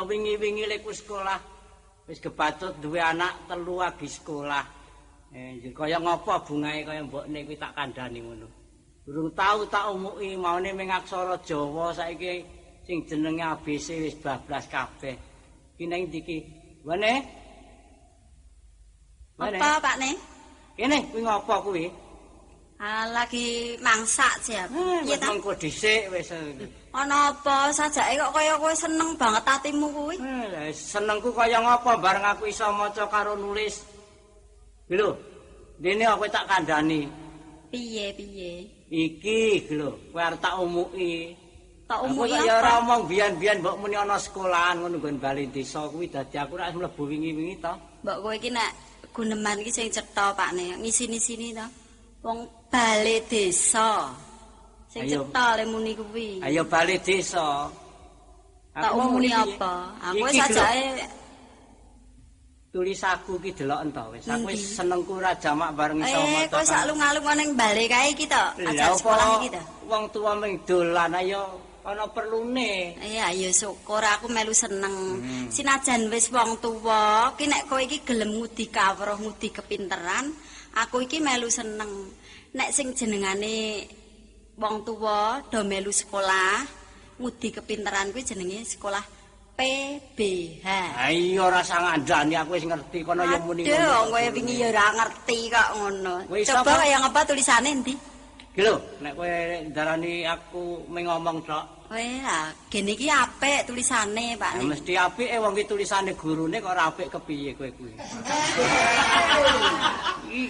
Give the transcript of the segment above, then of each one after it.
ya wingi-wingi lek sekolah. Wis kebacut duwe anak telu lagi sekolah. Eh, kaya ngopo bungae kaya mbokne kuwi tak kandhani ngono. Durung tau tak umuki maune ming aksara Jawa saiki sing jenenge ABC wis bablas kabeh. Ki nang ndi ki? Wene? Apa, Pak Ne? Kene kuwi ngopo kuwi? Ah, lagi mangsak, Jap. Iya ta? Mengko dhisik wis. Ana apa sajake kok kaya kowe seneng banget atimu kuwi? Eh, senengku kaya ngopo bareng aku iso maca karo nulis. Lho, dene aku tak kandhani. Piye, piye? Iki lho, kowe arep tak umuki. Tak umuki apa? Ya ora omong biyen-biyen mbok muni ana sekolahan ngono nggon bali desa kuwi dadi aku ora mlebu wingi-wingi to. Mbok kowe iki nek guneman iki sing cetha Pak Ne, ngisi-sini to. Wong bali desa. Sing cetha le muni kuwi. Ayo bali desa. Tak umuni apa? Aku sajake tulis aku ki delok ento wis aku wis senengku ora jamak bareng iso maca. Eh, kok sak lungalung ning bali kae iki to, ajak sekolah iki to. Wong tuwa ming dolan ayo ana perlune. Iya, ya syukur aku melu seneng. Hmm. Sinajan wis wong tuwa, ki nek kowe iki gelem ngudi kawruh, ngudi kepinteran, aku iki melu seneng. Nek sing jenengane wong tuwa do melu sekolah, ngudi kepinteran kuwi jenenge sekolah PBH. Ayo ora sangandani aku wis ngerti kono ya muni ngono. Aduh, kowe wingi ya ora ngerti kok ngono. Coba kaya ngapa tulisane endi? Ki lho, nek kowe darani aku mung ngomong tok. Weh, gene iki apik tulisane, Pak. Ya mesti apik e wong ki tulisane gurune kok ora apik kepiye kowe kuwi.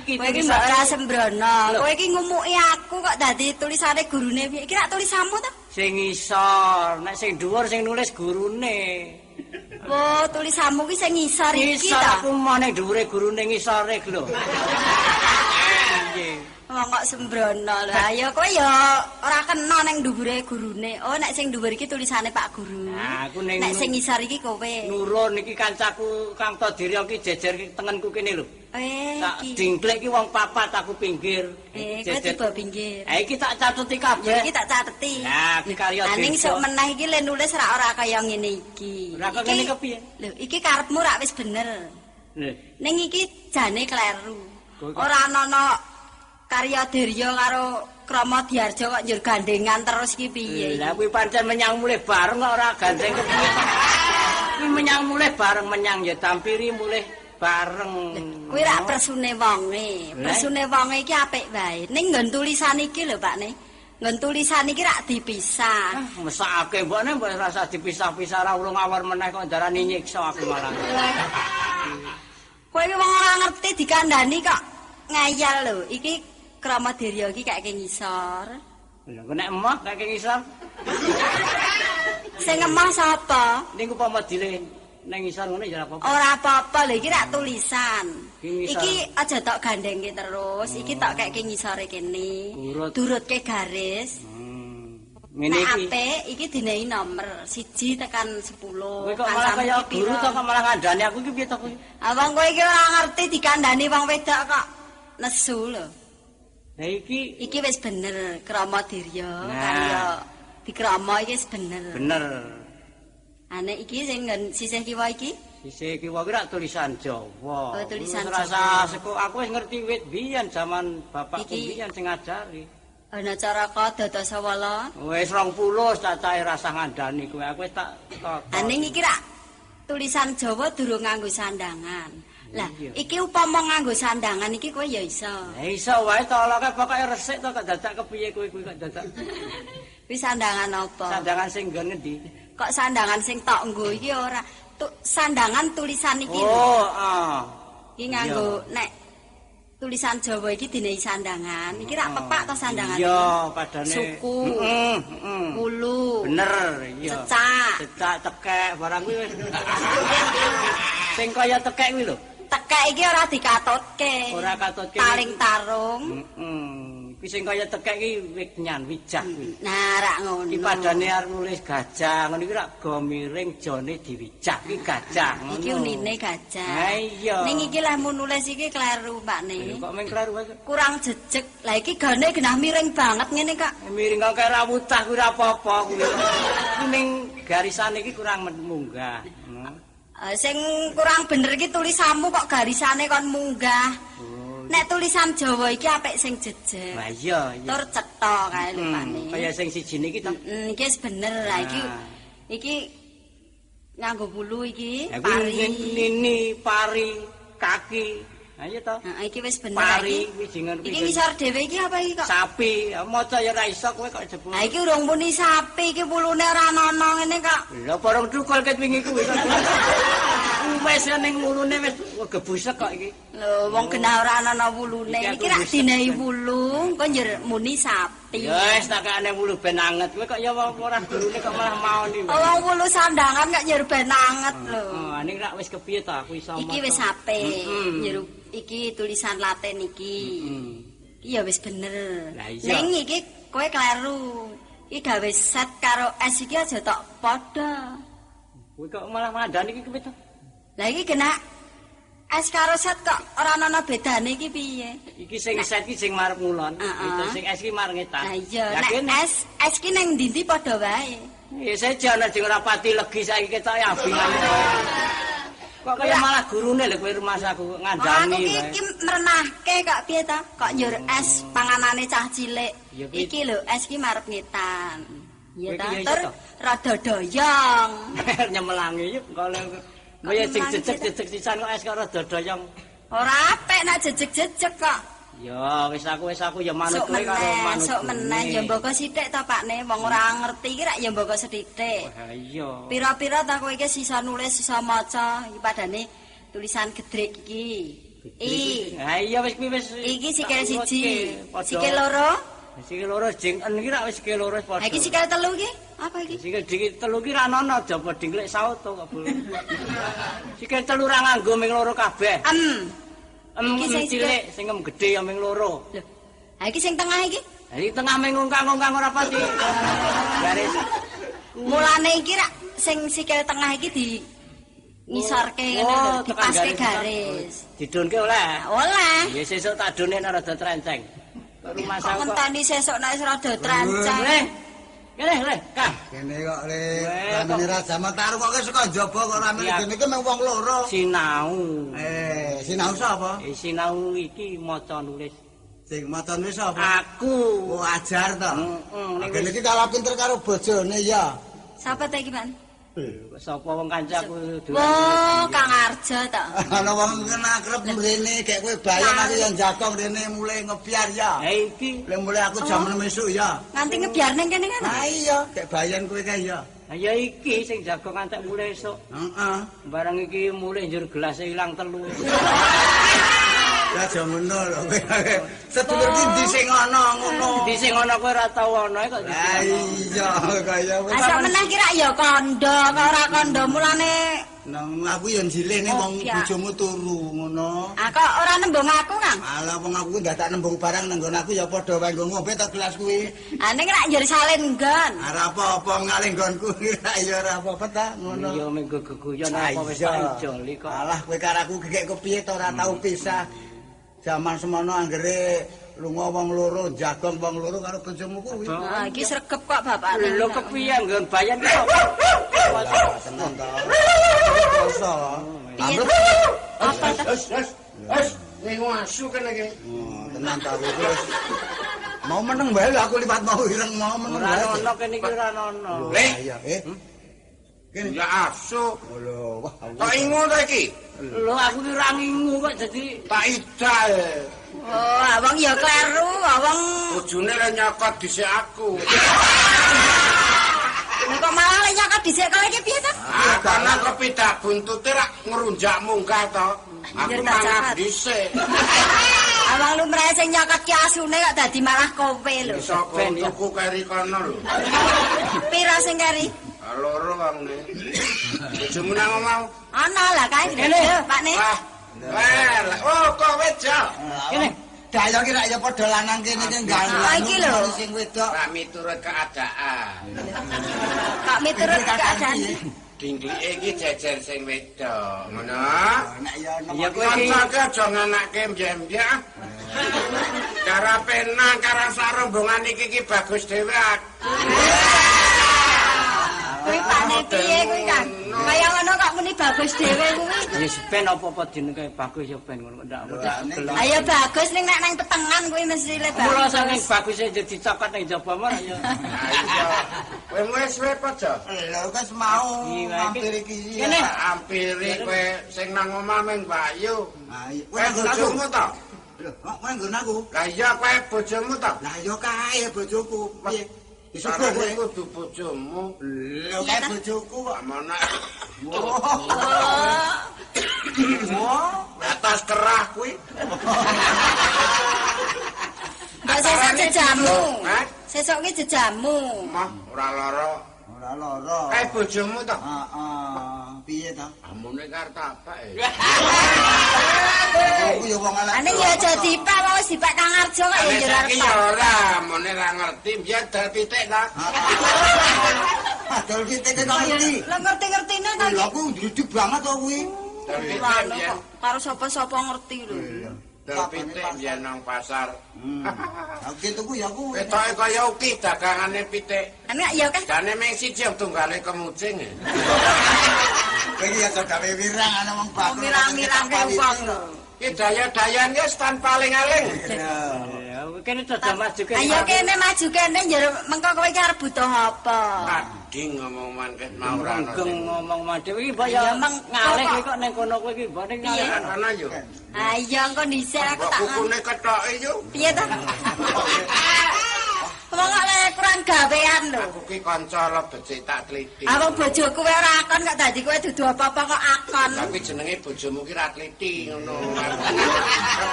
iki kowe iki ora sembrono. Kowe iki ngumuki aku kok dadi tulisane gurune piye? Iki rak tulisanmu to? sing ngisor, nek sing dhuwur sing nulis gurune. Oh, tulisanmu ki sing ngisor iki to. Ngisor aku mau ning dhuwure gurune ngisore lho. Wong kok sembrono lho. Ayo kowe ya ora kena ning dhuwure gurune. Oh, nek sing dhuwur iki tulisane Pak Guru. Nah, aku ning Nek sing ngisor iki kowe. Nurun iki kancaku Kang Todiryo iki jejer tengenku kene lho. Eh, iki. Dingklek iki wong papat aku pinggir. Eh, kowe tiba pinggir. Ha iki tak cateti kabeh. iki tak cateti. Nah, iki karya desa. Ning sok meneh iki le nulis ra ora kaya ngene iki. Ora kaya ngene kepiye? Lho, iki karepmu ra wis bener. Lho. Ning iki jane kleru. Ora ana karya Dirya karo Krama Diarjo kok njur gandengan terus iki piye? Lah kuwi pancen menyang mulih bareng kok ora gandeng kepiye. Kuwi menyang mulih bareng menyang ya tampiri mulih bareng. Kuwi rak presune wonge. Presune wonge iki apik wae. Ning nggon tulisan iki lho, Pak ne. Nggon tulisan iki rak dipisah. Ah, mesake mbokne mbok rasa dipisah-pisah ora urung awar meneh kok darani nyiksa aku malah. Kowe wong ora ngerti dikandani kok ngayal lho. Iki Krama Dirya iki kake ngisor. Lha nek emah kake ngisor. Sing emah sapa? Ning upama dile ning ngisor ngono ya apa-apa. Ora apa-apa lho iki rak tulisan. Iki aja tok gandengke terus. Iki tok kake ngisore kene. Durutke garis. Hmm. Ngene iki. Nek iki dinehi nomor 1 tekan 10. Kowe kok malah kaya guru to kok malah ngandani aku iki piye to kowe? Abang kowe iki ora ngerti dikandani wong wedok kok nesu lho. Lah iki iki wis bener krama dirya kaya dikrama iki wis bener. Bener. Ane iki sing sisih kiwa iki? Sisih kiwa ki tulisan Jawa. Oh, tulisan Jawa. Rasa seko aku wis ngerti wit biyen zaman bapakku biyen sing ngajari. Ana cara ka dadasawala? Wis 20 cacahe rasa ngandani kowe aku wis tak Ane iki rak tulisan Jawa durung nganggo sandangan. Lah, iki upama nganggo sandangan iki kowe ya iso. Ya iso wae to, lha pokoke resik to kok dadak kepiye kowe kuwi kok dadak. Kuwi sandangan apa? Sandangan sing nggon ngendi? Kok sandangan sing tok nggo iki ora sandangan tulisan iki. Oh, ah. Iki nganggo nek tulisan Jawa iki dinehi sandangan. Iki rak pepak to sandangan Iya, padane. Suku. Heeh, heeh. Ulu. Bener, iya. Cecak. Cecak tekek barang kuwi. Sing kaya tekek kuwi lho. Tekek iki ora dikatutke. Ora katutke. Taling tarung. Heeh. Ki sing kaya tekek iki wignan wijah kuwi. Nah, rak ngono. Iki padane arep nulis gajah, ngono iki rak go miring jone diwijah iki gajah ngono. Iki unine gajah. Ha iya. Ning iki lah mun nulis iki kleru, Pak Ne. Kok meng kleru wae. Kurang jejeg. Lah iki gane genah miring banget ngene, Kak. Miring kok kaya rawutah kuwi ora apa-apa kuwi. Ning garisane iki kurang munggah. Eh, sing kurang bener iki tulisanmu kok garisane kon munggah. Oh, Nek tulisan Jawa iki apik sing jejeg. Lah iya, iya. Tur cetha kae lho, Pak Hmm, Ne. Kaya sing siji niki to. Mm, iki wis bener lah iki. Nah. Iki nganggo bulu iki, pari. nini, pari, kaki. Ha iya to. Heeh, iki wis bener Pari iki. Iki ngisor dhewe iki apa iki kok? sapi. Maca ya ora iso kowe kok jebul. Lah iki urung muni sapi, iki pulune ora ana ngene kok. Lah barang tukul ket wingi kuwi. Wis ning mulune wis gebusek kok iki. Lho, wong genah ora ana wulune. Iki rak dinehi wulu, kok njer muni sapi. Ya wis tak kene wulu ben anget. Kowe kok ya ora gurune kok malah mau ni. Wong wulu sandangan kok njer ben anget lho. Oh, ini rak wis kepiye ta aku iso Iki wis. Mm-mm. Njer iki tulisan Latin iki. Iki ya wis bener. Ning iki kowe kleru. Iki gawe set karo S iki aja tok padha. Kowe kok malah mandani iki kepiye to? Lah iki kena S karo set kok ora ana bedane iki piye? Iki sing set iki sing marep ngulon, Heeh. itu sing es iki marep ngetan. Lah iya, nek kene S S ki ning ndi padha wae. ya saja ana sing ora pati legi saiki ketok ya abingan. Kok kaya malah gurune lho kowe rumah saku Oh, aku ngandani ki wae. ki merenahke kok piye ta? Kok njur es panganane cah cilik. Iki lho es ki marep ngetan. Iya ta, tur rada doyong. Nyemelangi yuk kalau kaya sing jejeg-jejeg sisan kok es karo dodoyong. Ora apik nek jejeg-jejeg kok. Ya wis aku wis aku ya manut kowe karo manut. sok meneh ya mboko sithik to Pakne, wong ora ngerti iki rak ya mboko sithik. Wah iya. Pira-pira ta kowe iki sisa nulis, sisa maca, iki padane tulisan gedrik iki. I. Ha iya wis kuwi wis. Iki sikil siji, sikil loro. Sikil loro jengken iki rak wis sikil loro wis padha. Ha iki sikil telu iki? Apa iki? Sikil dikit telu ki ra ono aja padha nglek sauto kok. Sikil telu ra nganggo ming loro kabeh. Em. Em Iki sing cilik sing em gedhe ya ming loro. Lho. Ha iki sing tengah iki? Ha iki tengah ming ngungkang-ngungkang ora pati. Garis. Mulane iki rak sing sikil tengah iki di ngisorke ngene lho, Oh, dipaske garis. garis. Didunke oleh. Oleh. Ya sesuk tak done nek rada trenceng. Rumah kok- ngenteni sesuk nek wis rada trancang. Le. Kene le, Kang. Kene kok le ramene Raja Mataru kok saka jaba kok ramene kene iki mung wong loro. Sinau. Eh, sinau sapa? Eh, sinau iki maca nulis. Sing maca wis sapa? Aku. Oh, ajar to. Heeh, ning Kene iki kalah pinter karo bojone ya. Sapa ta iki, Pak? Sapa wong kancaku Oh, Kang Arjo to. Ana wong kena akrep mrene gek kowe bayang aku yang jagong rene mulai ngebiar ya. Ha iki. Mulai aku jam 6 esuk ya. Nganti ngebiar ning kene kan. Ah iya, gek bayan kowe kae ya. Ha ya iki sing jago kantek mulai esuk. Heeh. Barang iki mulai njur gelas ilang telu. Ya jamono lho. Sedulur ki ndi sing ana ngono. Di sing ana kowe ora tau ana kok. di Ah sing ana. iya kaya wis. Asal meneh kira ya kondo, kok ora kondo mulane Nang aku yo njilih ning Oh, wong iya. bojomu turu ngono. ah kok ora nembung aku, Kang. Alah wong aku ndak tak nembung barang nang nggon aku ya padha wae nggo ngombe to gelas kuwi. Ah ning rak njur salin nggon. Ora apa-apa ngalih nggonku ra ya ora apa-apa ta ngono. Iya menggo geguyon Ah, apa wis tak ijoli kok. Alah kowe karo aku gegek kepiye to ora tau pisah. Zaman semono anggere lunga wong loro, jagong wong loro karo bojomu kuwi. Ah iki sregep kok bapakne. Lho kepiye nggon bayan kok. Tenan to. Rasa. Apa ta? Wes, ning asu kene iki. Oh, tenan ta wis. Mau meneng bae aku liwat mau ireng mau meneng Ora bae. ono kene iki ora ono. Le. Iya, eh. Kene. Ya asu. Oh, lho, wah. Tak ingu ta iki? Lho aku ki ora ngingu kok dadi Tak idal. Oh, abang ya kleru, abang Bojone le nyokot dhisik aku. Kok malah le nyakot dhisik kowe iki piye ta? Ah, karena kepidak buntute rak ngerunjak munggah to. Aku cakat. dhisik. Abang lumrahe sing nyakot ki asune kok dadi malah kowe lho. Saka Ben, tuku keri kono lho. Pira sing kari? Ah, Loro wong ne. Bojomu nang mau. Ana lah kae Kene. gede, Pak Ne. Ah. Oh kok wejo. kene. Dayo ki rak ya padha lanang kene ki gandeng. Ah, iki lho. sing wedok. Rak miturut keadaan. Kak miturut keadaan. Dingklike iki jejer sing wedok, ngono. Nek ya kowe iki Kancake aja nganake mbyen-mbyen. Cara pena karo sarombongan iki ki bagus dhewe. Kuwi pane piye kuwi kan? Kaya ngono kok muni bagus dhewe kuwi. wis ben apa-apa jenenge bagus ya ben ngono ndak gelem. Ayo bagus ning nek nang petengan kuwi mesti le Mula bagus. saking bagus e jadi cokot ning jaba mar ya. Kowe wis wis aja. Lho wis mau Iya, mampir iki. Kene. Ampiri kowe sing nang omah ming Bayu. Kowe bojomu to? Lho, kok kowe nggon aku? Lah iya kowe bojomu to? Lah ya kae bojoku. Piye? Iso Sareng kowe. kudu bojomu. Lho kae bojoku kok. Amana Wah. atas kerah kuwi. Mbak sesuk jejamu. Hah? Sesuk ki jejamu. Mah ora lara. Ora lara. Kae bojomu to? Heeh. Piye ta? Amune karep apa e? Aku ya wong elek. Ane ya aja dipak wae wis dipak Kang Arjo kok njur saiki arep. ya ora, amune ra ngerti biyen dal pitik ta. Adol kita ke ngerti. Lah ngerti-ngertine to Lho iki. aku ndruduk banget kok kuwi. Dal pitik kok karo sapa-sapa ngerti lho. dal pitik biyen nang pasar. Aku tuku ya aku. Ketoke kaya uki dagangane pitik. Ane ya kan Jane ming siji tunggale kemucing. Kowe iki aja gawe wirang ana wong bakul. mirang-mirang wong lho. Ki daya-dayan wis tan paling-aling. Ya kene dadah maju kene. Ayo kene maju kene njur mengko kowe iki arep butuh apa? Ading ngomong mangket mau ora ono. Geng ngomong madhe iki mbok Ya, ya Mang, ngalih kok- iki kok ning kono kowe iki mbok ning ngalih. Ana yo. Ayo engko dhisik aku tak kukune kethoke yo. Piye ta? Wong kok le kurang gawean lho. Aku ki kanca lo becik tak teliti. Aku bojoku kowe ora akon kok dadi kowe dudu apa-apa kok akon. Tapi jenenge bojomu ki ra teliti ngono.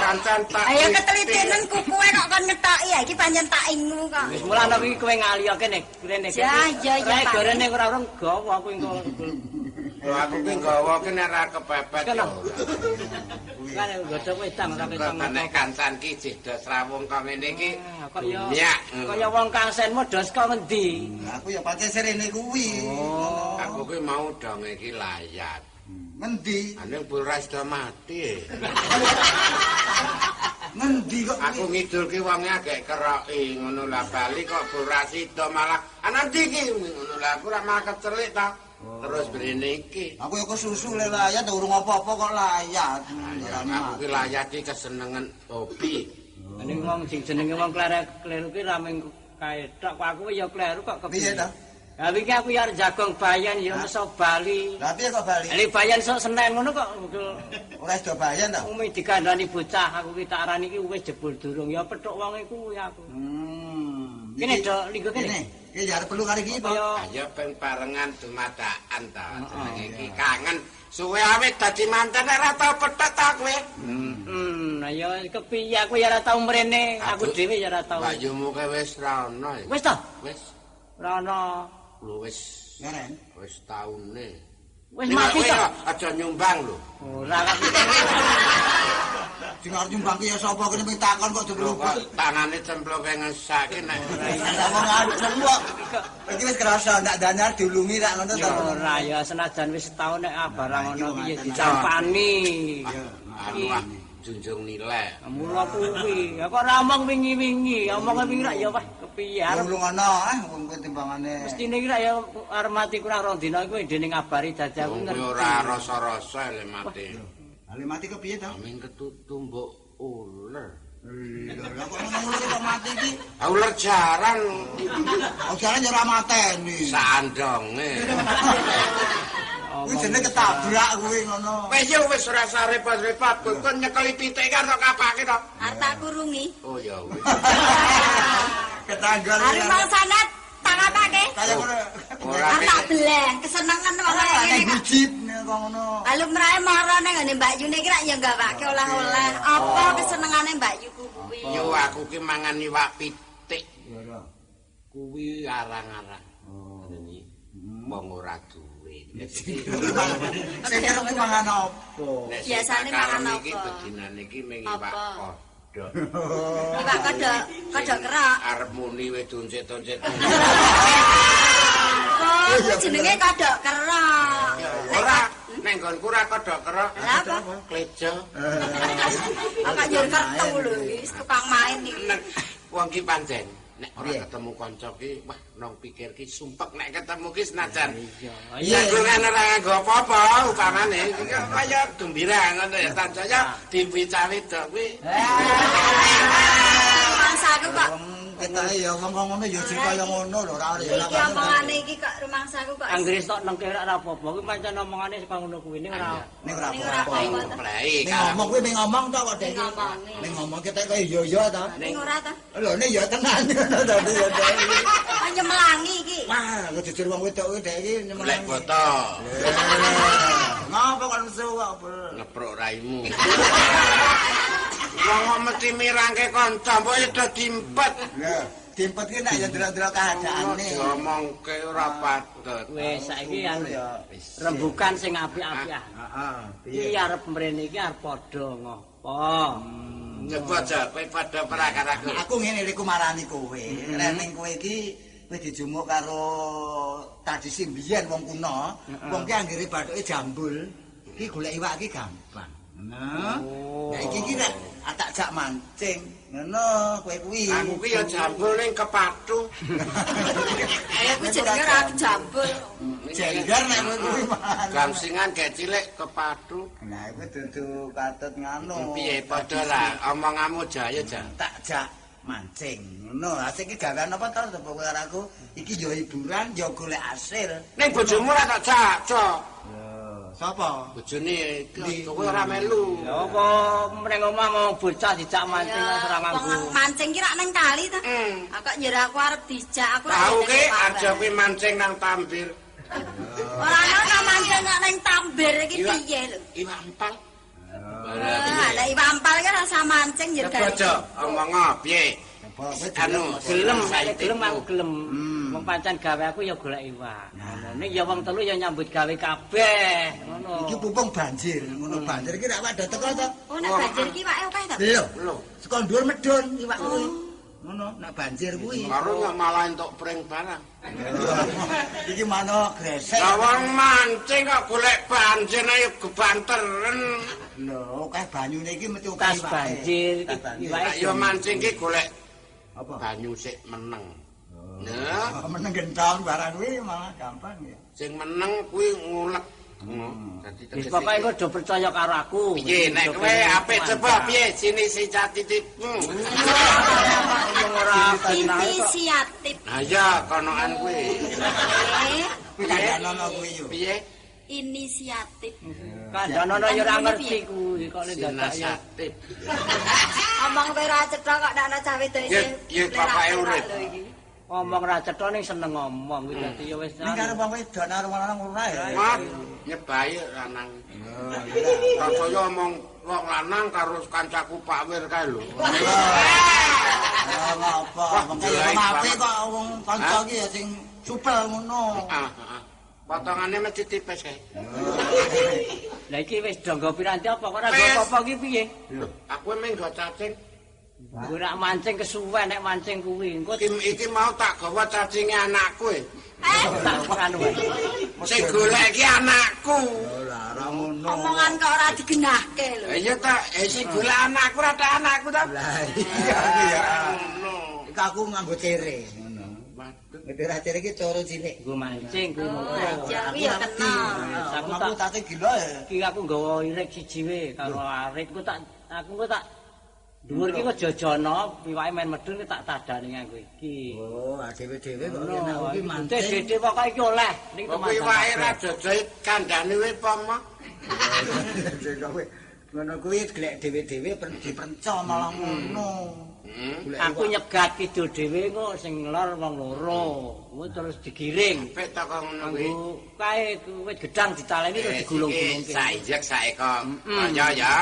Kancan tak. Ayo teliti. ketelitinan kukuwe kok kon ngetoki ya iki pancen tak ingu kok. Wis mulane iki kowe ngalih kene kene. Ya, ya, ya, Pak. gorene ora ora gawa aku engko. Lho aku ki nggawa ki nek ra kepepet? Kan godhok wedang wedang. Kok nek kancan ki jedos rawung kok ngene iki. Ah, Kaya Nyak. kaya wong kang senmu dos kok ngendi? Aku ya pancen serene kuwi. Oh. Aku ki mau donge iki layat. Ngendi? Ane bulras do mati. Ngendi kok Aku ngidul ki wonge agek keroki ngono lah bali kok bulras do malah ana ndi ki ngono lah aku ora malah kecelik ta. Terus brene iki. Aku ya kesusu le layat urung apa-apa kok layat. Aku ki layat ki kesenengan hobi. Ning wong sing jenenge wong kleru ki ra mung kae tok kok aku ya kleru kok Piye ta? Ha iki aku ya jagong bayan ya meso Bali. Lah piye kok bali? Ali bayan sok Senen ngono kok Ora do bayan ta? umi dikandani bocah aku ki tak arani iki wis jebul durung ya petuk wong iku ya aku. Hmm. Kene do linggo kene. Kene. Ki arep perlu kali iki, Pak. Ayo ben barengan dumadakan ta. Jenenge iki kangen. Suwe awit dadi manten ora tau petet ta kowe. Hmm, nah ya kepiye aku ya ora tau mrene, aku dhewe ya ora tau. Bayumu ke wis ra ono. ya? Wis to? Wis Ora ana. lu wis Ngaren. wis taune. Wis mati to? Aja nyumbang lho. Ora kan. Sing arep nyumbang ki ya sapa kene mung takon kok kok tangane cemploke ngesake nek. Wong adem kok. Iki wis kerasa ndak danyar diulungi tak ngono ta. ora ya senajan wis setahun nek barang ngono iki piye dicampani. Anu ah, junjung nilai. Mula kuwi, ya kok ora omong wingi-wingi, omong wingi rak ya wah kepiye arep Ulung ana eh wong kuwi timbangane. mestine iki rak ya arep mati kurang rong dina iku dene ngabari dadi aku ngerti. kuwi ora rasa-rasa le mati. Ali mati kepiye ta? Amin ketutumbuk ular. Ah, Ular jarang Oh jalan ya ora mateni. sandonge. Kuwi jenenge ketabrak kuwi ngono. Wis yo wis ora usah repot-repot, kok nyekeli pitik kan kok kapake to. Arep tak kurungi. Oh ya wis. Ketanggal. Ari mau sanat tak apake? Kaya ngono. Ora tak bleng, kesenengan kaya nek kok. ngono. Lalu merae mara ning ngene Mbak Yu nek rak ya gawake oleh-oleh. Apa kesenengane Mbak Yu kuwi? Yo aku ki mangan iwak pitik. Kuwi arang-arang. Ngene wong ora duwe. Sing mangan apa? Nek Biasane mangan iki apa? bedinan iki ming iwak kodhok. Pak kodok, kodok kerak. Arep muni wis doncet-doncet. Oh, jenenge kodok kerak. Ora, ning nggonku ora kodhok kerok. Lah apa? Klejo. Kakak njur kertu lho iki, tukang main iki. Wong ki pancen nek ora ketemu kanca ki, wah nong pikir ki sumpek nek ketemu ki senajan. Iya. Iya, kan ora nganggo apa-apa upamane iki kaya gembira ngono ya tancaya diwicari dok kuwi. Rumangsaku kok kita ya ngomong ngono ya sing kaya ngono lho ora ya. iki omongane iki kok rumangsaku kok Anggris tok nang kira ora apa-apa kuwi pancen omongane saka ngono kuwi ning ora. Ning ora ora apa-apa. Plei Ning ngomong kuwi ning ngomong tok kok Dek. Ning ngomong. Kita kaya iya iya ta. ning ora ta? Lho ning ya tenan ngono dadi ya Ah nyemelangi iki. Wah, kok jujur wong wedok kuwi Dek iki golek nyemelang. botol. Ngapa kok nesu kok? ngeprok raimu. Wong mesti mirangke kanca, mbok ya do dimpet. Lah, dimpet ki nek ya delok-delok keadaane. Diomongke ora patut. Wis saiki anu rembukan sing apik-apik. ah. Heeh. Iki arep mrene iki arep padha ngopo. Aja kowe padha prakaraku. Aku ngene iki marani kowe. Rening kowe iki kowe dijumuk karo tradisi biyen wong kuno. Wong ki anggere bathuke jambul. Iki golek iwak iki gampang. Nah, Oh. nah iki ki nek tak jak mancing. Ngono kowe kuwi. Aku ki ya jambul ning kepatu. Ayo kuwi jenenge ora jambul. jenggar nek kowe kuwi. Gamsingan gek cilik kepatu. Nah, iku dudu katut nganu. Piye padha lah omonganmu jaya jan. tak jak mancing. Ngono, asik iki gawean apa to karo aku? Iki yo hiburan, yo golek hasil. Ning bojomu ora tak cacok. Sapa? Bojone kowe ora melu. Ya apa mrene omah mau bocah dijak mancing ora nganggo. Wong mancing ki rak nang kali ta. Hmm. Ah, Kok njur aku arep dijak aku Tahu ngerti ki aja kuwi mancing nang tambir. Ora ana mancing nang tambir iki piye lho. Iwak empal. Ah, Lah iwak ampal ki rasa mancing Coba aja omong piye? Anu, Gelem saiki gelem aku gelem. Hmm. Wong pancen gawe aku ya golek iwak. Ngono. Ning ya wong telu ya nyambut gawe kabeh. Ngono. Iki pupung banjir, ngono banjir iki rak wadah teko to. Oh nek banjir ki iwake akeh ta? Lho, Lho, saka dhuwur medhun iwak kuwi. Ngono, nek banjir kuwi. karo malah entuk pring barang. Iki mano gresek. Wong mancing kok golek banjir ayo gebanteren. Lho, akeh banyune iki Tas iwake. banjir, yo mancing ki golek Apa? banyu sik meneng. Nah, Oh, meneng gentong barang kuwi malah gampang ya. sing meneng kuwi ngulek. Dadi Wis tegese pokoke engko do percaya karo aku. Piye nek kowe apik coba piye sini si catitipmu. Wong ora. Inisiatif. Nah ya konoan kuwi. Eh, Kandhanono kuwi yo. Piye? inisiatif. Kandhanono ya ora ngerti kuwi kok nek dadak ya. Sinasatip. Omong kowe ora cetha kok nek ana cah wedok Ya, ya, bapake urip. iki. Ngomong ra cetha ning seneng ngomong kuwi dadi ya wis. Ning karo wong wedok wong lanang ora ya. Mat nyebai lanang. Rasanya omong wong lanang karo kancaku Pak Wir kae lho. Ah, ngapa? Wong kaya jelek mati kok wong kanca iki ya sing supel ngono. Potongane mesti tipis kae. Lah iki wis do nggo piranti apa kok ora apa-apa iki piye? Lho, aku emang gak cacing. Ora mancing kesuwen nek mancing kuwi. Engko Iki, iki mau tak gawa cacinge anakku. Tak. Sing golek iki anakku. Lah ora ngono. Omongan kok ora digenahke lho. Lah iya ta, eh sing golek anakku ora tak anakku ta. Lah iya iki ya. Ngono. Iku aku nganggo cere ngono. Waduh. Ngetera cere iki coro cilik. Nggo mancing kuwi aja kuwi ya kenal. Aku aku tak gila ya. Iki aku nggawa irik siji wae karo arit ku tak aku ku tak dhuwur iki kok jojono piwake men medun ku tak tadani nganggo iki. Oh, dhewe-dhewe kok iki iki mancing. Dede pokoke iki oleh ning kuwi wae ra jojoe kandhane wae pomo. Ngono kuwi golek dhewe-dhewe per- dipenco malah ngono. Hmm. Aku nyegat kidul dhewe kok sing lor wong loro. Kuwi terus digiring. Pek ta kok ngono kuwi. Kae wit gedang ditaleni terus Eh, digulung-gulungke. Sainjek saeko. Kaya ya.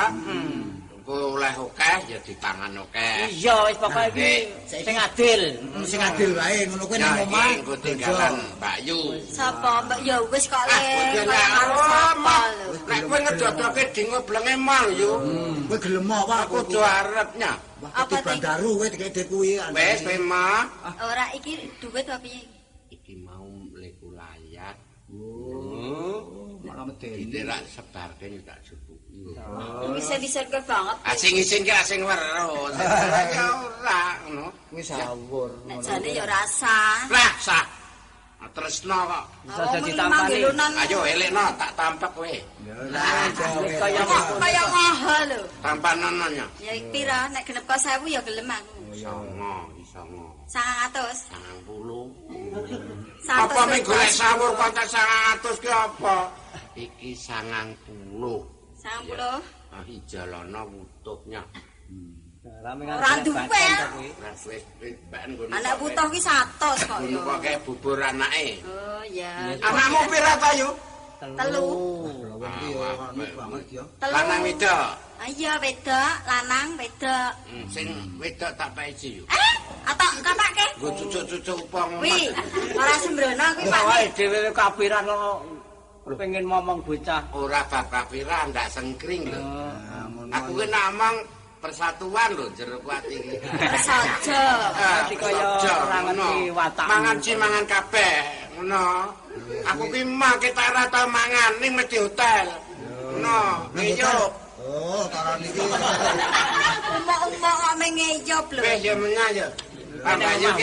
Oleh akeh ya dipangan akeh. Iya wis pokoke iki sing adil. Hmm, sing adil wae ngono kuwi Ya nang omah. engko tinggalan Mbak Yu. Sapa Mbak ya wis kok le. Ah, karo Oh. Nek kowe ngedodoke dingo blenge mal yo. Kowe gelem apa Aku do arepnya. Apa bandaru kowe dikek kuwi. Wes kowe mah. Ora iki duit apa piye? Iki mau mlebu layat. Oh, malah medeni. Diterak sebarke tak Wis diserke banget. Asing isin ki asing weruh. Ya ora ngono. Kuwi sawur. Nek jane ya rasa. Lah sah. Tresno kok. Bisa jadi tampani. Ayo elekno tak tampak kowe. Ya lah, Wis kaya Kok kaya ngoho lho. Tampanannya. Ya pira nek genep kok 1000 ya gelem aku. Songo, songo. 100. 90. 100. Apa ming golek sawur kontak 100 ki apa? Iki 90. 90. Ah Ora duwe. Ben ngono. Anak butuh ki 100 kok ya. kok kayak bubur anake. Oh ya. Anakmu pira ta yo? Telu. Wong iki yo anu banget ya. Telu. Lanang wedok. Ah, Iya wedok, lanang wedok. Hmm, Sing wedok tak paeci yo. Eh, atau kapake? Nggo cucuk-cucuk upang Wi, ora sembrono kuwi Pak. Wae dhewe kapiran kok pengen ngomong bocah. Ora bab kafiran ndak sengkring lho. Nah, ngono. Aku ki namang persatuan lho jero ati iki. Saja. Dadi kaya ora ngerti watak. Mangan ci mangan kabeh, ngono. Aku ki mah kita ora tau mangan ning mesti hotel. Ngono, iyo. Oh, taran iki. Umok-umok kok mengejob lho. Wis ya menyang ya. Bapak yo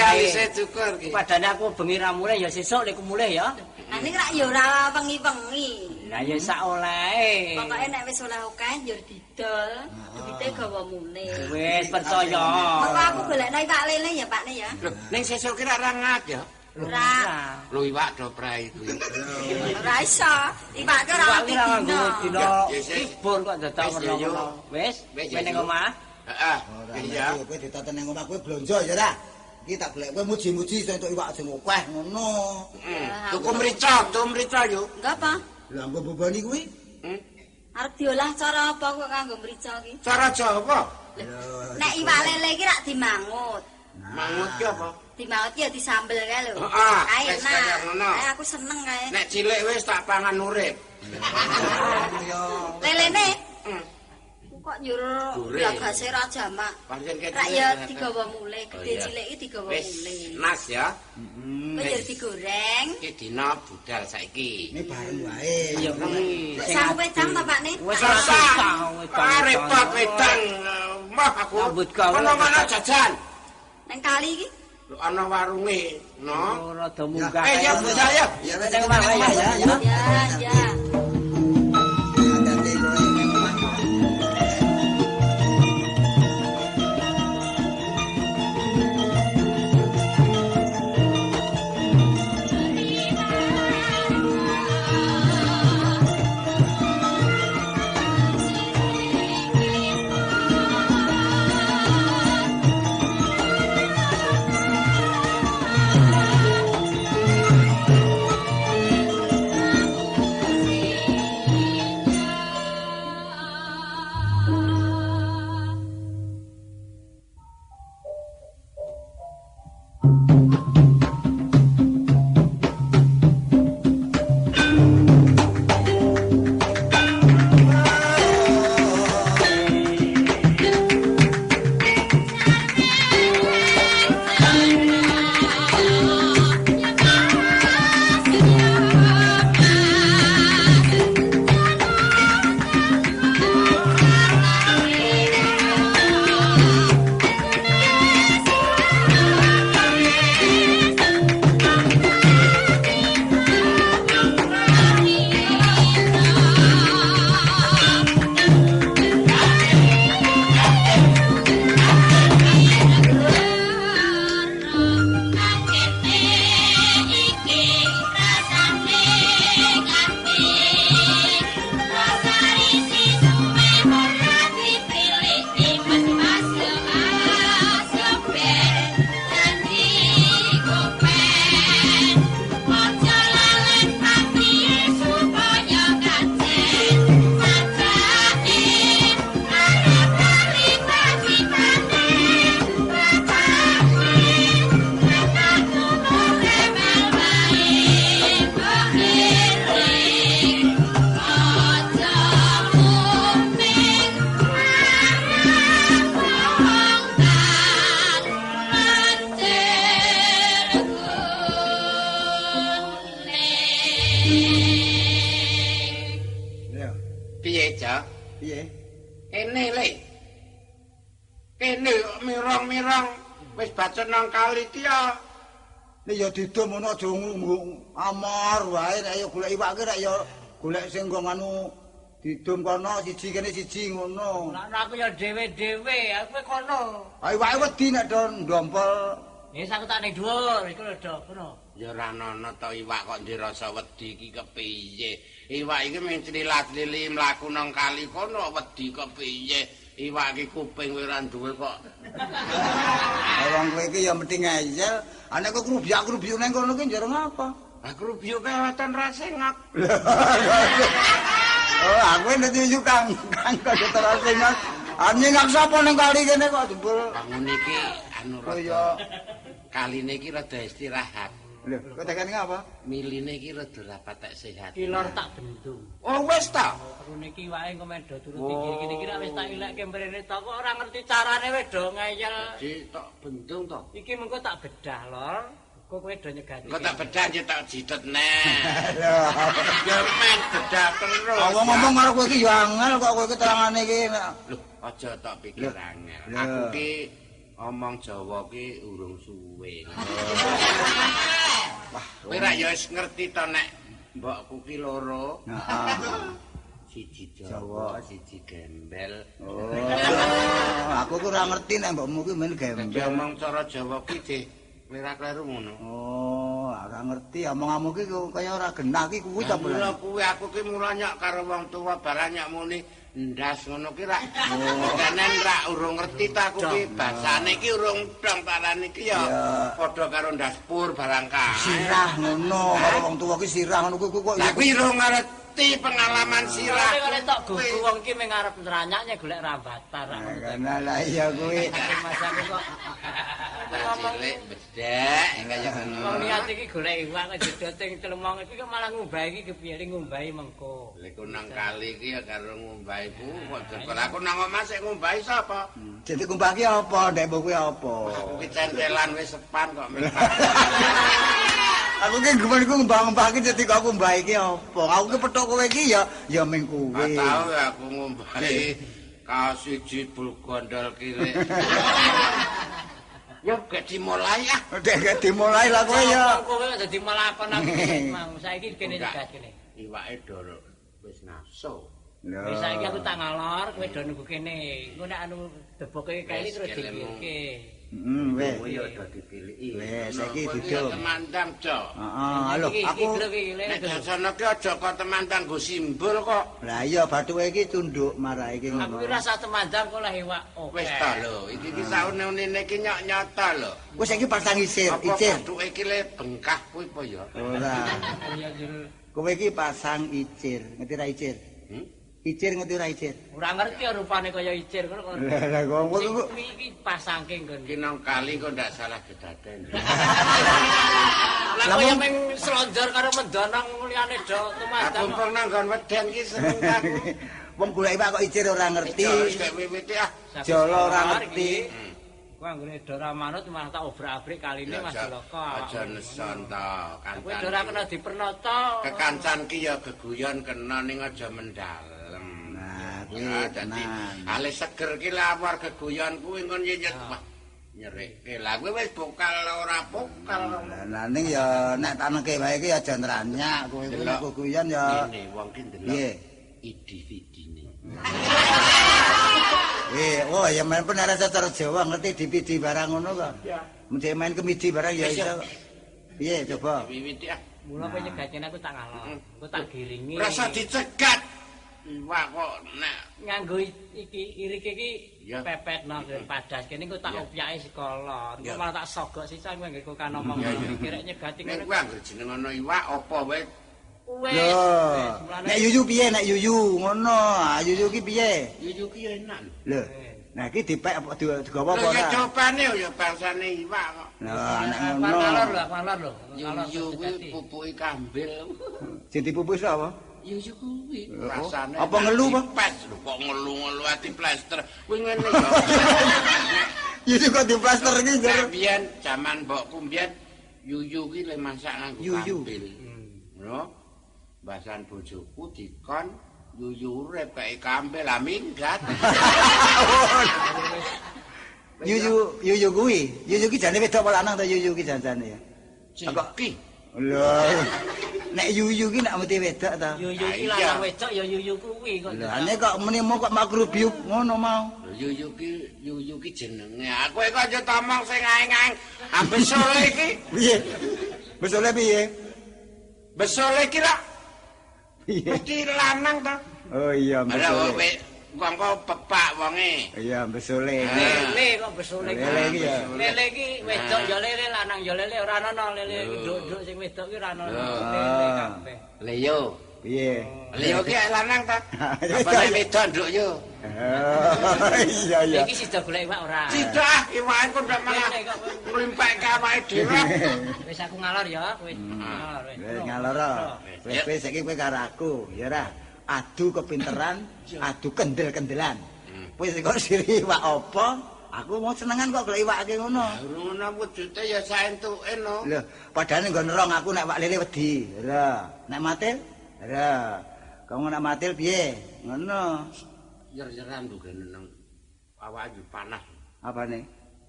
cukur ki. Padane aku bengi ra mulih ya sesuk lek mulih ya. Lah ning rak ya ora wengi-wengi. Lah ya sak olehe. Pokoke nek wis oleh akeh ya didol, duwite gawa mune. Wis percaya. Moko aku golekno iwak lele ya Pakne ya. Lho, ning sesuk ki ra rangat ya. Ora Lho iwak do prai kuwi. ora iso. Iwak ki ora ngerti ora dino. libur kok dadak ngono. Wis, Wis, yo. omah. Heeh. Ora Iya. kowe ditaten nang omah kowe blonjo ya ora. Iki tak golek kowe muji-muji iso entuk iwak sing akeh ngono. Hmm. Tuku mrica, tuku mrica yo. Enggak apa? Lah nggo boboni kuwi. Hmm. Arep diolah cara apa kok kanggo mrica ki? Cara Jawa. Nek iwak lele ki rak dimangut. Mangut ki apa? Dimangut ya disambel kae lho. Heeh, Kae ngono. enak. Kae aku seneng kae. Nek cilik wis tak pangan urip. Lelene Hmm. Kok nyuruh Gurih. blagase ra jamak. Pancen ketok. Rak ya digawa mule, Oh, gede iya. cilik iki digawa Wis mule. nas ya. Kok ya digoreng. Iki dina budal saiki. Ini bareng wae. Ya kuwi. Kok sang wedang ta Pak Ne? Wis repot wedang. Mah aku. Sambut gawe. Ono mana jajan? Nang kali iki. Lho ana warunge, no. Ora do munggah. Eh, ya, Bu, saya. Ya Nang omah wae ya. ya. Ya, nang kali ki ya. Nek ya didum ngono aja amar wae nek ya golek iwak ki nek ya golek sing nggo anu didum kono siji kene siji ngono. Lah aku ya dhewe-dhewe, aku kono. Ayo wae wedi nek do ndompel. Ya aku tak ning dhuwur, iku lho do kono. Ya ora ana to iwak kok dirasa wedi iki kepiye. Iwak iki mung cililat-lili mlaku nang kali kono wedi kepiye. Iwak iki kuping ora duwe kok. Wong kowe iki ya mesti ngeyel. Ana kok krubyak-krubyuk nang kono ki jarang apa? Aku rubiyo kewatan rasengak. Oh, aku nek yuyu Kang, Kang kok terus sing Ane ngak sapa ning kali kene kok jebul. Bangun iki anu Oh rada kaline iki rada istirahat. Lho, kok tekan ngapa? Miline iki rada ora patek sehat. Kilor tak bendung. Oh wis ta. Terus niki wae komedo turut iki kene kira wis tak ilekke mrene to kok ora ngerti carane do ngeyel. Di tok bendung to. Iki mengko tak bedah lor. Kok kowe do nyegati. Engko tak bedah yo tak jitet neh. Lho. Ya men bedah terus. Wong ngomong karo kowe iki ya angel kok kowe keterangane iki. Lho, aja tak pikir angel. Aku ki omong Jawa ki urung suwe. Wah, kowe ra ya wis ngerti to nek mbokku ki loro, Heeh. siji Jawa. Siji gembel. Oh, aku ku ora ngerti nek mbokmu ki men gembel. omong cara Jawa ki deh ora kleru ngono. Oh, ora ngerti omonganmu ki kaya ora genah ki kuwi ta bulan. kuwi aku ki mula nyak karo wong tuwa baranyak muni ndas ngono ki ra. Kenen ra urung ngerti ta aku ki basane ki urung dong parane ki ya Ya. padha karo ndas pur barang kae. Sirah ngono karo wong tuwa ki sirah ngono kuwi kok Lah kuwi urung ngerti pengalaman sirah. Kok tok gugu wong iki mung arep nranyaknya golek rambatan. Karena lah iya kuwi. Aku kok cilik bedek kaya ngono. wong niat iki golek iwak kok jedot ing telemong iki kok malah ngumbahi iki kepiye ngumbahi mengko. Lek nang kali ki ya karo ngumbahi ku kok jebol aku nang omah sik ngumbahi sapa? Jadi kumbah ki apa? Ndek mbok kuwi apa? Aku ki centelan wis sepan kok. Aku ki gumen ku ngembang-ngembang ki dadi kok kumbah iki apa? Aku ki petok kowe iki ya ya ming tau ya aku ngumbahi kaos siji bul gondol kiri. Ya gak dimulai ah. Dek gak dimulai lah kowe ya. Kowe dadi melakon aku mau saiki kene Enggak. jegat kene. Iwake doro wis nafsu. Wis saiki aku tak ngalor kowe do nunggu kene. Engko nek anu deboke kali Wis, terus kelemu. Udah dipilih. Wes, saiki duduk. Temandang, Jo. Heeh. Iki Aku Nek dasane ki aja kok temandang go simbol kok. Lah iya bathuke iki tunduk marah iki Aku ngono. ki rasa temandang kok lah iwak. Wis ta lho, iki ki saune-une iki nyok nyata lho. Wis saiki pasang isir, icir. bathuke iki le bengkah kuwi apa ya? Ora. Jero Kowe iki pasang icir, ngerti ra icir? Hmm? Icir ngerti ra icir? ora ngerti rupane kaya icir ngono kok. Lah kok kuwi iki pasangke nggon. Iki nang kali kok ndak salah kedaden. Lah kaya meng slonjor karo mendonang liyane do Aku temandang. pun nang nggon weden ki seneng aku. wong golek kok icir ora ngerti. Ah. Jolo ora ngerti. Ku anggone do ra manut malah tak obrak-abrik kaline Mas Joloko. aja neson to Kowe do ora kena kancan. dipernoto. Kekancan ki ya geguyon kena ning aja mendalem. Nah, kuwi dadi ale seger ki lawar geguyon kuwi ngon nyet wah. Nyerikke lah kowe wis bokal ora bokal. Lah ning ya nek taneke wae iki aja nranyak kowe kuwi nek Delok. guyon ya. Ngene wong ki ndelok Piye? individine. Eh, oh ya main pun rasa cara Jawa ngerti dipidi barang ngono kok. Ya. Mesti main kemidi barang ya iso. Piye coba? Wiwiti ah. Mula kowe nyegatene aku tak ngalor. Aku tak giringi. Rasa dicegat. Iwak kok nek nganggo iki irik iki pepet nang padas kene engko tak Ya. opyake sekolah. Engko Ya. malah tak sogok sisa kowe nggo kan omong Ya, ya. kira nyegati nek ngono. kuwi anggere jeneng ana iwak apa wae Wes. Mulane- Nek yuyu piye nek yuyu ngono. Ah yuyu ki piye? yuyu ki enak lho. Lho. Nah iki dipek apa di- digawa apa Lho ora? cobane ya bangsane iwak kok. Lah Aku ngono. ngalor lho, ngalor lho. Yuyu kuwi pupuki kambil. Sing dipupus apa? Yuyu kuwi Oh, rasane. apa ngelu, Pak? Pas lho kok ngelu-ngelu ati plester. Kuwi ngene ya. Yuyu kok diplaster iki Nek jar. biyen jaman mbokku biyen yuyu ki le masak nganggo Yuyu. kambil. Yo. Bahasan bojoku dikon Yuyu urip kae kambe lah minggat. Yuyu yuyu kuwi. Yuyu ki jane wedok apa lanang to yuyu ki janjane ya. Cengki. Lho. Nek yuyu ki nek mesti wedok to. Yuyu iya. lanang wedok ya yuyu kuwi kok. Lho ane kok menimo kok makrubiuk ngono mau. Yuyu ki yuyu ki jenenge. Aku kok aja tomong sing aeng-aeng. Ah besole iki. Piye? Besole piye? Besole lak Piye? Mesti lanang to. Oh iya besole. wong kok pepak wonge. Iya besole. Ah. Lele kok iki. Lele iki ya. Lele iki wedok ya lele lanang ya lele ora ana lele duduk sing wedok ki ora ana. Lele kabeh. Leo. Piye? Leo ki lanang ta? Apa nek wedok nduk yo? Oh, Iya iya. Iki sida golek iwak ora. Ah, iwake kok ndak malah ke awake dhewe. Wis aku ngalor ya, wis ngalor wis. Wis ngalor. Wis Ya. wis saiki kowe karo aku, ya ora. Adu kepinteran, adu kendel-kendelan. Kowe sing kok siri iwak apa? Aku mau senengan kok golek iwake ngono. Ngono wujude ya saentuke no. Lho, padahal nggon nerong aku nek wak lele wedi. Ora. Nek matil? Ora. Kamu nek matil piye? Ngono. Yer-yeran ndugene nang awake yo panah. Apane?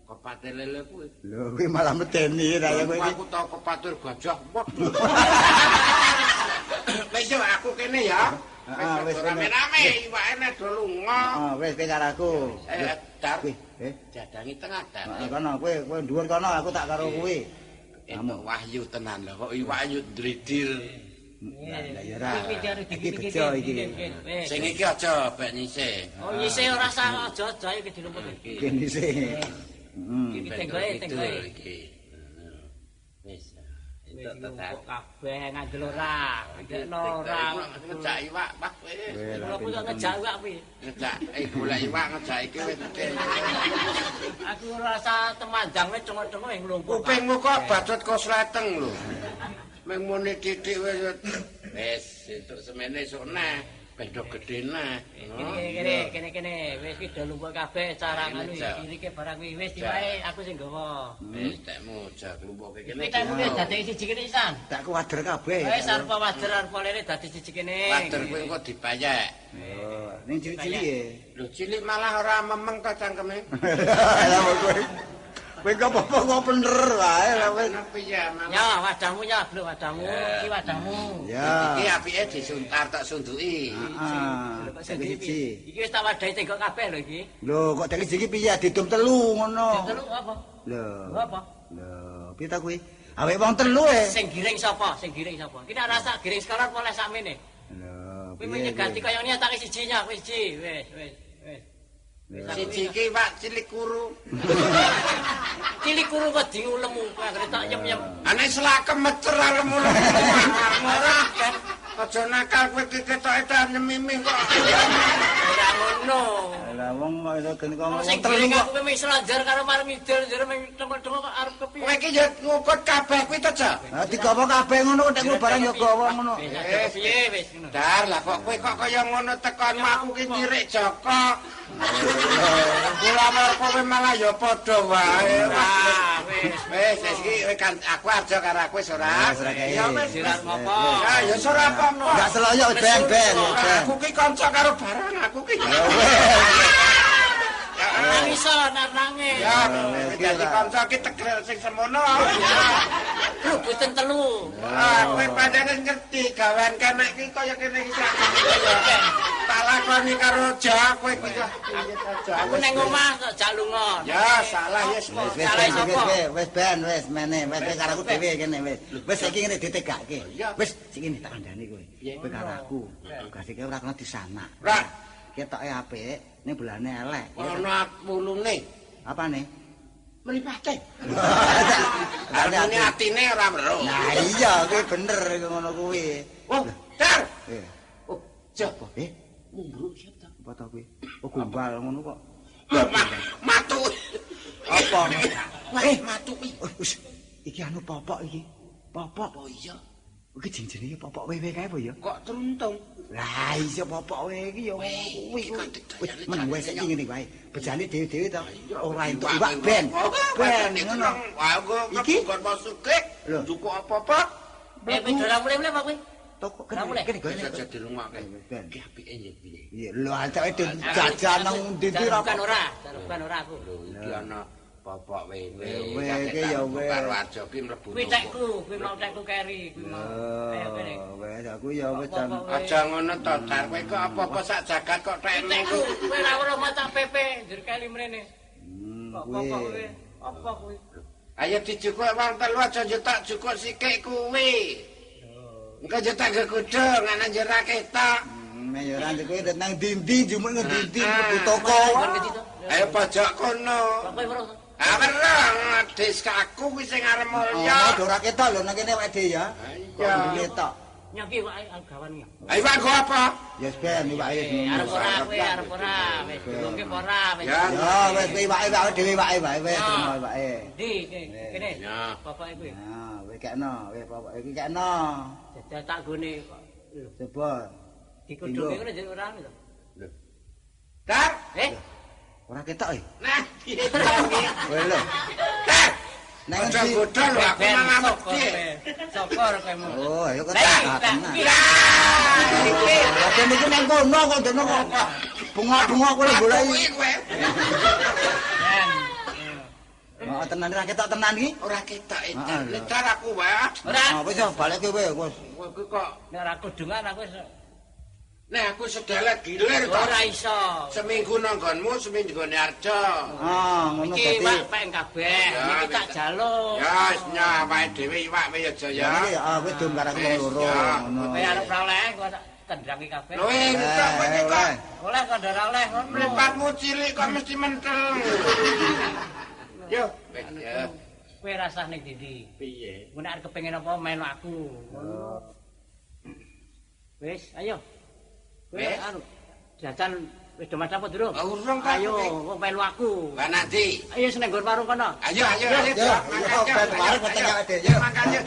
Kepate lele kuwi. Lho, kuwi malah medeni ra ya iki. Aku tau kepatur gajah. Wis yo aku kene ya. Ah, wis kene. rame-rame iwake nek do lunga. Oh, wis kowe karo aku. Eh, dar. Kowe, eh. Tengah dar. Ah, kono kowe kowe dhuwur kono aku tak karo kowe. Entuk wahyu tenan lho kok iwake yo dridil. Lah ya ora. Iki iki Iki iki bejo iki. Wis. Sing iki aja bek nyisih. Oh nyise ora sah aja-aja iki dilumpuk iki. Kene sih. Hmm. Iki tenggoe tenggoe. iki. Wis. Wis lumpuk kabeh ngandel ora. Ngandel ora. ngejak iwak pas kowe. Kok ngejak iwak kuwi. Ngejak eh golek iwak ngejak iki wis. Aku rasa temandang wis cengok-cengok ing lumpuk. Kupingmu kok bacot kok sleteng lho. Meng muni titik wis wis entuk semene esuk neh. Beda gede neh. Kene kene kene kene wis iki do lumpuk kabeh cara ngono iki iki barang kuwi wis diwae aku sing gawa. Wis tekmu jak lumpuke kene. Kita kuwi dadi siji kene isan. Tak kuwader kabeh. Wis arep wajar arep lere dadi siji kene. Wader kuwi engko dipayek. Oh, ning cilik-cilik ya. Lho cilik malah ora memeng ta cangkeme. Lah kowe. Kowe kok apa kok bener wae ya wadahmu ya bluk wadahmu iki wadahmu. Iki Ya. apike disuntar tak sunduki. Ah, sing sendiri siji. Iki wis tak wadahi tengok kabeh lho iki. Lho, kok dek iki piye didum telu ngono. Telu apa? Lho. Apa? Lho, piye ta kuwi? Awake wong telu e. Sing giring sapa? Sing giring sapa? Ki nek rasa giring sekarang oleh sakmene. Lho, Kuwi menye ganti kaya ngene tak sijinya kuwi siji. Wis, wis. Siji iki Pak cilik kuru. Cilik kuru kok diulemu kok tak nyem-nyem. Ane selakem mecer alem-alem. Ora. Aja nakal kowe iki ketoke ta nyemimi kok. Ora ngono. Lah wong kok iso gen kok sing telu kok. aku mung selanjar karo jare mung tengok-tengok kok arep kepiye. Kowe iki ya ngukut kabeh kuwi to, Ja? Ah digawa kabeh ngono kok nek barang ya gawa ngono. Wis kepiye wis ngono. Dar lah kok kowe kok kaya ngono tekonmu aku ki nyirik Joko. Kula mar kowe malah ya padha wae. Ah, wis. Wis iki kan aku aja karo aku wis ora. Ora kaya. Ya wis. Sirat ngopo? Ya ya ora apa-apa. Enggak seloyok ben ben. ben. Aku ki kanca karo barang aku ki. Ya wis. Nang iso nanange. Ya, dadi kanca ki tegrel sing semono. Lho boten telu. Ah, kowe padane ngerti gawean kenek ki kaya kene iki. Tak lakoni karo Ja kowe ki. Aku nang omah kok jak lunga. Ya, salah ya semua. Wis wis Salah sapa? wis ben wis mene wis karo aku dhewe kene wis. Wis saiki ngene ditegake. Iya. Wis sik ngene tak kandhani kowe. Kowe karo aku. Kasih kowe ora kena disanak. Ora. Ketoke apik, ning bulane elek. Ono mulune. Apane? Mripate. Arep Artine atine ora weruh. Nah iya kowe bener ngono kuwi. Oh, dar. Eh, Oh, Ja, eh, mumbruk siap ta? apa ta kuwi? Oh gombal ngono kok. Ma- Matu. Apa? Eh, matu iki. Oh, wis iki anu popok iki. Popok. Oh iya, Iki jenenge popok wewe kae apa ya? kok teruntung. Lah iya popok wewe iki ya kuwi. men wis iki ngene wae. Bejane dhewe-dhewe to. Ora entuk Iwak, ben. Ben ben ngono. Wah, mau sugih. Lho. Cukup apa-apa. Eh, kowe dolan mulai-mulai apa kowe? Toko kene Bisa kene. jadi rumah kan. Ben. Ki apike piye? Iya, lho antake jajan nang ndi. Bukan ora, bukan ora aku. Lho iki ana popok wewe. Wewe iki ya wewe. Karo aja ki mlebu. Kuwi tekku, kuwi mau tekku keri, kuwi mau. Ayo kene. Wes aku ya wis jam. Aja ngono to, Dar. Kowe kok apa-apa sak jagat kok tekmu Tekku, kowe ora ora maca PP, njur kali mrene. Hmm, Kok kuwi. apa kuwi? Apa kuwi? Ayo dijukuk wong telu aja nyetak jukuk sikik kuwi. Engko nyetak gegudung ana njera ketok. Nek ya ora kuwi nang ndi-ndi jumuk Ah, toko. Kon ke situ. Ayo pojok kono. Kok kowe Ah wereng dis kaku kuwi sing arep Oh, mulya. ora ketok lho nang kene wede ya. Iya. Kok ketok. Nyaki wae gawan iki. Ayo Pak go apa? Ya ben iwake Eh, arep ora kowe, arep ora. Wis durungke ora, wis. Ya. Ya wis kowe iwake wae dhewe iwake wae wis Ya. terima iwake. Di, kene. kene. Ya. Pokoke kuwi. Nah, wis kekno, wis pokoke iki kekno. Jajal tak gone kok. Coba. dikudunge ngono jeneng ora lho. Dar. Eh, Ora ketok e. Nah, piye? Wis lho. Aja ndi? godhol lho aku malah kowe. Sokor kowe. Oh, ayo ketok lah, tenan. iki lah. Iki. Nang kono kok dene kok bunga-bunga kowe golek. Ben. Oh, tenan ora ketok tenan iki. Ora ketok Ah, edan. lho. Dar aku wae. Ora. Ah, wis balik kowe wis. Kowe kuwi kok Nek ora kudungan aku wis Nek aku sedelet gilir to. ora iso. Seminggu nang nggonmu, seminggu nggone Arjo. Ah, ngono Iki dadi. wak peng kabeh. Ya, Iki tak jaluk. Ya, wis nyah wae dhewe iwak wae aja Ya ya. iki ah wis dum karek Wis, loro ya. ngono. Kowe arep ora oleh kok kendrangi kabeh. Lho, kok kowe iki kok Oleh kok ora oleh ngono. mripatmu cilik kok mesti mentel. Yo, ya. Kowe rasah ning ndi? Piye? Mun arep kepengin apa melu aku. Wis, ayo. Kowe anu jajan wis do apa durung? Ah, urung. Ayo, kok melu aku. Lah nanti. Ayo seneng nggon warung kono. Ayo, ayo, Yo, ayo. yo, yo, ben bareng ketemu awake dhewe, yo. Makan yo,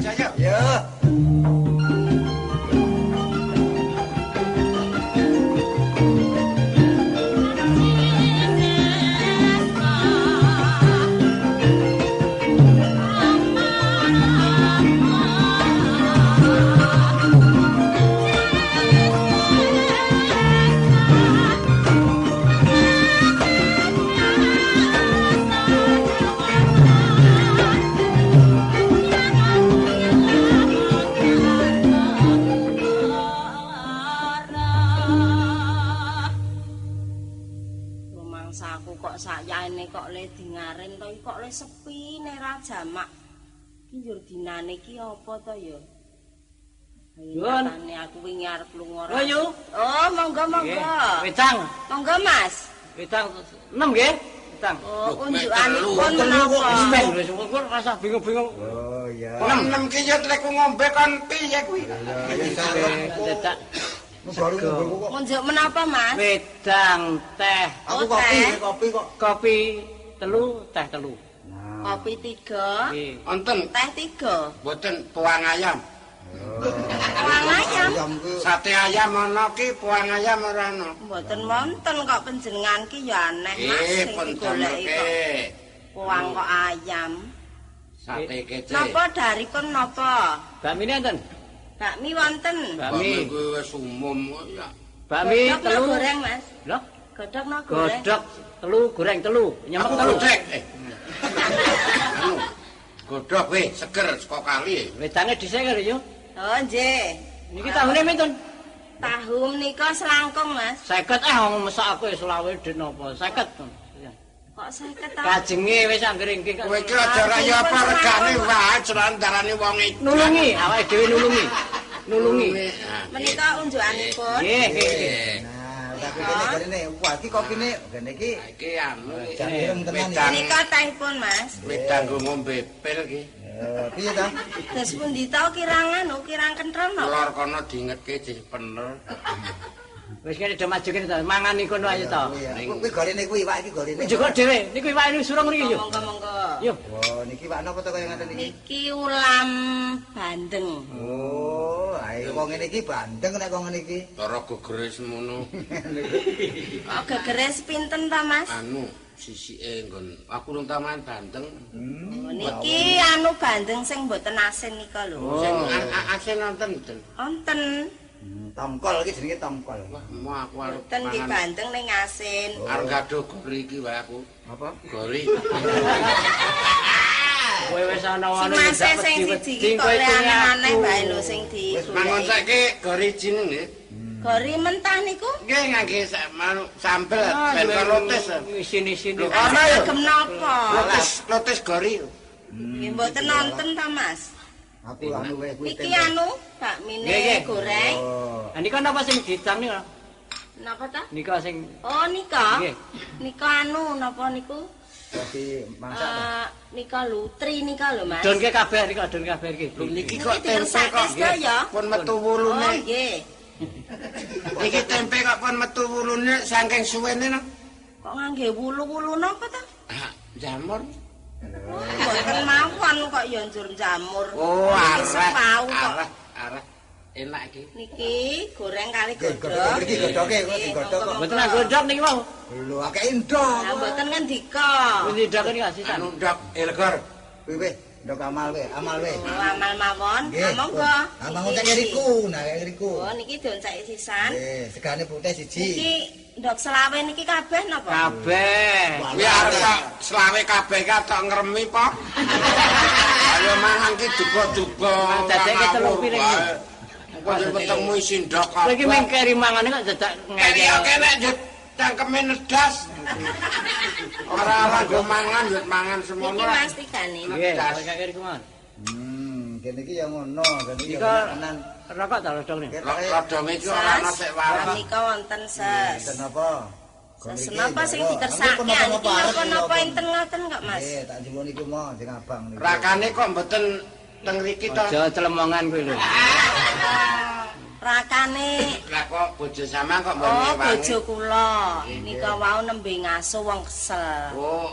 nek ra jamak. Ki njur dinane iki apa to ya? Yun. Aku wingi arep lunga. Oh, yu. Oh, monggo monggo. Wedang, Monggo Mas. wedang 6 nggih. Wedang. Oh, unjukanipun telu kok menapa? Wis wis kok rasa bingung-bingung. Oh iya. Enam enam ki yo teleku ngombe kon piye kuwi? Dadak Baru ngombe kok. Unjuk menapa Mas? wedang, teh, Aku Oh, kopi, kopi kok. kopi telu, teh telu. Kopi tiga. Wonten teh tiga. boten puang ayam. Wang ayam. Sate ayam ana ki puang ayam ora ana. Mboten wonten kok panjenengan ki ya aneh Mas Eh, sing pun digoleki kok ayam. Sate kece. Napa daripun napa? Bakmine enten? Bakmi wonten. Bakmi. kuwi wis umum kok ya. Bakmi telu. goreng Mas. Lho, Godhog no goreng. godhog telu, goreng telu, nyemek telu. Eh. Anu, Godhog weh seger saka kali. Wedange karo yo. Oh nggih. Niki tahune pinten? Tahu menika selangkung Mas. 50 eh wong mesak aku wis selawe dit napa? 50. Kok saya ketahui. Kajenge wis anggere nggih. Kowe iki aja ra ya apa regane wae celantarane wong iki. nulungi, awake dhewe nulungi. Nulungi. Menika unjukanipun. Nggih, nggih, nggih. eh. Nah, tapi kene kene wah iki iki Iki anu iki. Iki. wedang Menika tehipun Mas. wedang nggo ngombe pil iki. Eh, piye ta? Terus pundi tau kirangan, oh kirang kentrem? Lor kono diingetke jih pener. Wis kene do maju kene to, mangan iku ayo to. Kuwi gorene kuwi iwak iki gorene. Njogok dhewe, niku iwak ini surung mriki yo. Monggo monggo. Yo. Oh, niki iwak napa to kaya ngaten iki? Niki ulam bandeng. Oh, ae wong ngene iki bandeng nek kok ngene iki. Cara gegere semono. Kok gegeres pinten ta Mas? Anu, sisike nggon aku nang taman Banteng. Hmm. Niki anu bandeng sing mboten asin nika lho. Sing a- a- asin nonton mboten. Wonten. Hmm, Tongkol iki jenenge tongkol. Wah, mau aku arep nggih mangan. bandeng ning asin. Arep gado gori iki wae aku. Apa? Gori. Kowe wis ana Mas sing siji iki kok le aneh-aneh wae lho sing di. Wis mangon saiki gori jeneng nggih. Gori mentah niku. Nggih ngangge sambel ben karo lotis. Sini-sini. Lho, Ana ya? gem napa? Lotis gori. Nggih mboten nonton ta Mas. Aku anu wae kuwi Iki tempe. anu bakmine nggih. goreng. Oh. Ah nika napa sing didang nika? Napa ta? Nika sing Oh nika. Nggih. Nika anu napa niku? Dadi masak. Eh nika lutri nika lho Mas. donke kabeh nika don kabeh iki. Lho niki kok tempe diresake kok pun metu Oh wulune. nggih. Iki tempe kok pun metu wulune saking suwene no. Kok ngangge wulu-wulu napa ta? Ah, jamur. Mboten mawon kok ya njur jamur. Oh, arah. kok. Arah, arah. Enak iki. Niki goreng kali godhog. godhog iki godhoge kok digodhog kok. Mboten ndok niki mau. Lho akeh endok. Lah mboten ngendika. Wis ndok nika sisan. Anu ndok Elgor. Wih wih, ndok amal wih, amal wih. Oh, amal mawon. Nggih. Ah, Monggo. Amal ngotek Niki. riku, nah riku. Oh, niki dionceki sisan. Eh, segane putih siji. Niki ndok selawe niki kabeh napa? Kabeh. Kuwi arep tak selawe kabeh ka tok ngremi po. Ayo mangan ki duga-duga. Mang dadeke telung piring iki. Kok ketemu isi ndok Kowe iki kabeh. mengkeri mangane kok dadak Keri yo kene njut cangkeme nedas. Ora ora go mangan njut mangan semono. Niki Mas Tigane. Nggih, kaya kiri kuwi. Hmm, kene iki ya ngono, kene iki tenan. rokok ta rodong nih. Rodong iki ora ana sik waras. Nika wonten ses. Apa? Ses napa sing dikersake niki napa-napa enten ngoten kok Mas. Eh, tak jumbo niku mau sing abang niku. Rakane kok mboten teng riki to. Aja telemongan kowe lho. Rakane Lah kok bojo sampean kok mbok Oh, ngewangi? bojo kula. Nika wau nembe ngaso wong kesel. Oh,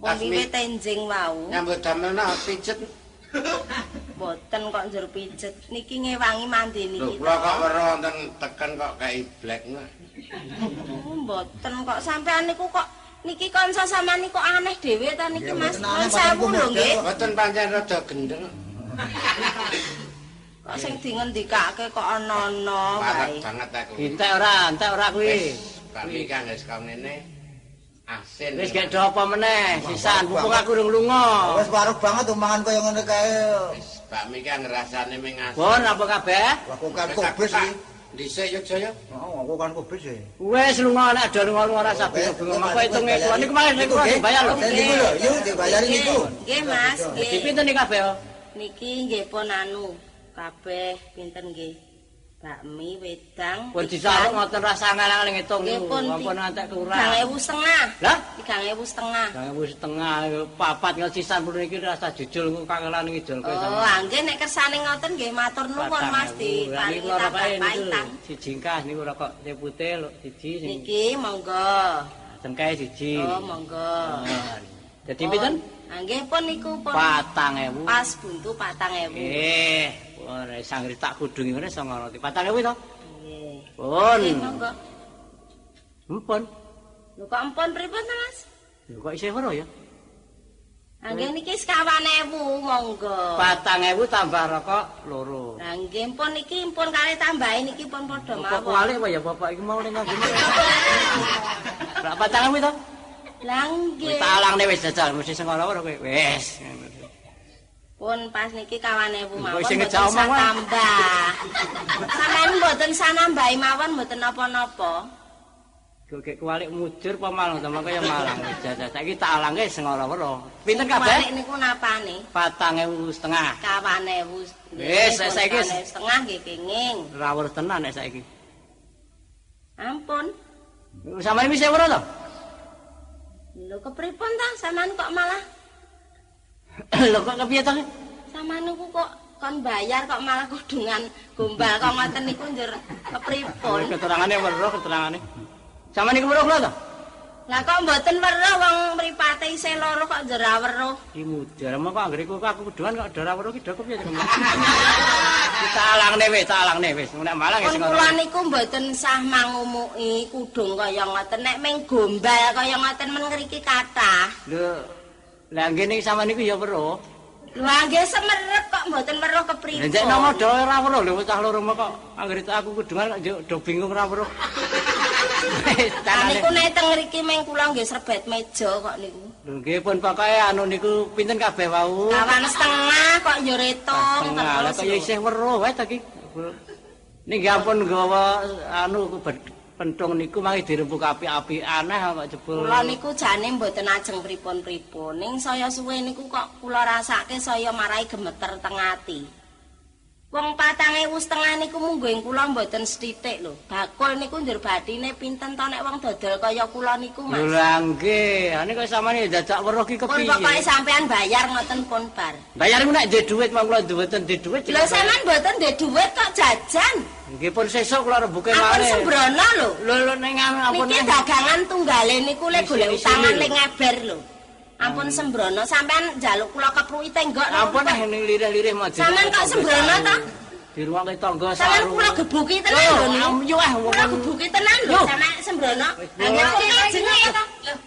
wiwit asmi tenjing wau. nyambut damelna pijet. Boten kok njur pijet. Niki ngewangi mandi Lho, kula kok weruh wonten teken kok kayak black nggak. Oh, Mboten kok sampean niku kok niki kanca sampean niku aneh dhewe ta niki Mas. mboten sewu lho nggih. Mboten pancen rada gendeng. Kok sing dingendikake kok ana-ana wae. banget aku. Entek ora, entek ora kuwi. Kami kan wis kau ngene asin. Wis gek do apa meneh, sisan mumpung aku urung lunga. Wis waruh banget omongan koyo ngono kae. Wis, bakmi kan ngrasane ming asin. Pun apa kabeh? Aku kan tak- iki. Dhisik yo Jaya. Oh, aku kan kubis e. Wis lunga nek do lunga-lunga rasa bingung. Apa hitunge kuwi niku mah niku dibayar lho. Niku lho, yuk dibayari niku. Nggih Mas, Di nggih. pinten iki kabeh? oh? Niki nggih pun anu kabeh pinten nggih. Bakmi wedang. Pun disaluk ngoten rasa ngalang ngitung Nggih niku. pun Ampun antek kurang. 3000 setengah. Lah, 3000 setengah. Jangan wis setengah papat ngel sisan pun iki rasa jujul ku kangelan ngidul kowe Oh, angge nek kersane ngoten nggih matur nuwun Mas di paringi tambah paitan. Si jingkas niku rokok teh putih lho siji sing Niki monggo. cengkeh siji. Oh, monggo. Jadi pinten? Angge pun niku pun 4000. pas buntu 4000. Eh, ora sangri tak kudungi ngene sanga roti. 4000 to? Nggih. Pun. Monggo. Mpun. Lho kok ampun pripun ta, Mas? Lho kok isih ora ya? Angge niki sekawan ewu monggo. 4000 tambah rokok loro. Lah nggih pun niki pun kali tambahi niki pun padha mawon. kualik apa ya bapak iki mau ning ngene. Berapa patangan to? Lah Wis nggih. tak alangne wis jajal mesti sing ora ora kowe. Wis. Pun pas niki kawan ewu Kok mawon mboten tambah. Sampeyan mboten sanambahi mawon mboten napa-napa. Kek kualik mujur apa malang to kaya malang. Wis jajal saiki tak alangke sing ora ora. Pinten kabeh? niku napane? 4000 setengah. Wis, saiki setengah nggih kenging. Rawur tenan nek saiki. Ampun. Sampeyan wis ora to? Lho kepripun ta sampean kok malah Lho kok kepiye to? sampean niku kok kon bayar kok malah kudungan gombal kok ngoten niku njur kepripun? Keterangane weruh keterangane. Sampeyan niku weruh kula to? Lah kok mboten weruh wong mripate isih loro kok jera weruh. Ki mudar mengko anggere kok aku kuduan kok dora weruh ki dok piye temen. Kita alangne wis, tak alangne wis. Nek Pun sing kula niku mboten sah mangumuki kudung kaya ngoten nek ming gombal kaya ngoten men ngriki kathah. Lho, lah ngene sama niku ya weruh. Lho nggih semerep kok mboten weruh Lah kepripun. nek nomo do ora weruh lho cah loro kok anggere aku kudungan kok do bingung ora weruh. Lah niku nek teng ngriki ming kula nggih serbet meja kok niku. Lho nggih pun pokoke anu niku pinten kabeh wau. Kawan setengah kok yo retung Tengah lah kok isih weruh wae ta ki. Niki ampun gawa anu pentung niku mangke dirembuk api-api aneh kok jebul. Kula niku jane mboten ajeng pripun-pripun. Ning saya suwe niku kok kula rasake saya marai gemeter teng ati. Wong patang ewu setengah niku munggo ing kula mboten sethithik lho. Bakul niku njur bathine pinten to nek wong dodol kaya kula niku, Mas. Lah nggih, ane kok samane dadak weruh ki Pun kepiye? pokoke sampean bayar ngoten pun bar. Bayar nek duwe duit mong kula duweten di duit. Lho sampean mboten ndek dhuwit kok jajan. Nggih pun sesuk kula rembuke Ampun malih. sembrono lho. Lho lho ning ampun. Niki dagangan tunggale niku lek golek Di utangan lho. ling ngeber lho. Ampun sembrono sampean njaluk kula kepruki tenggok lho. Ampun ning lirih-lirih maju. Sampean kok sembrono ta? Di ruang tangga Sampeyan saru. kula gebuki tenan lho. Yo ah Kula gebuki tenan lho Yo. sampe sembrono. Kok jenenge ya ta?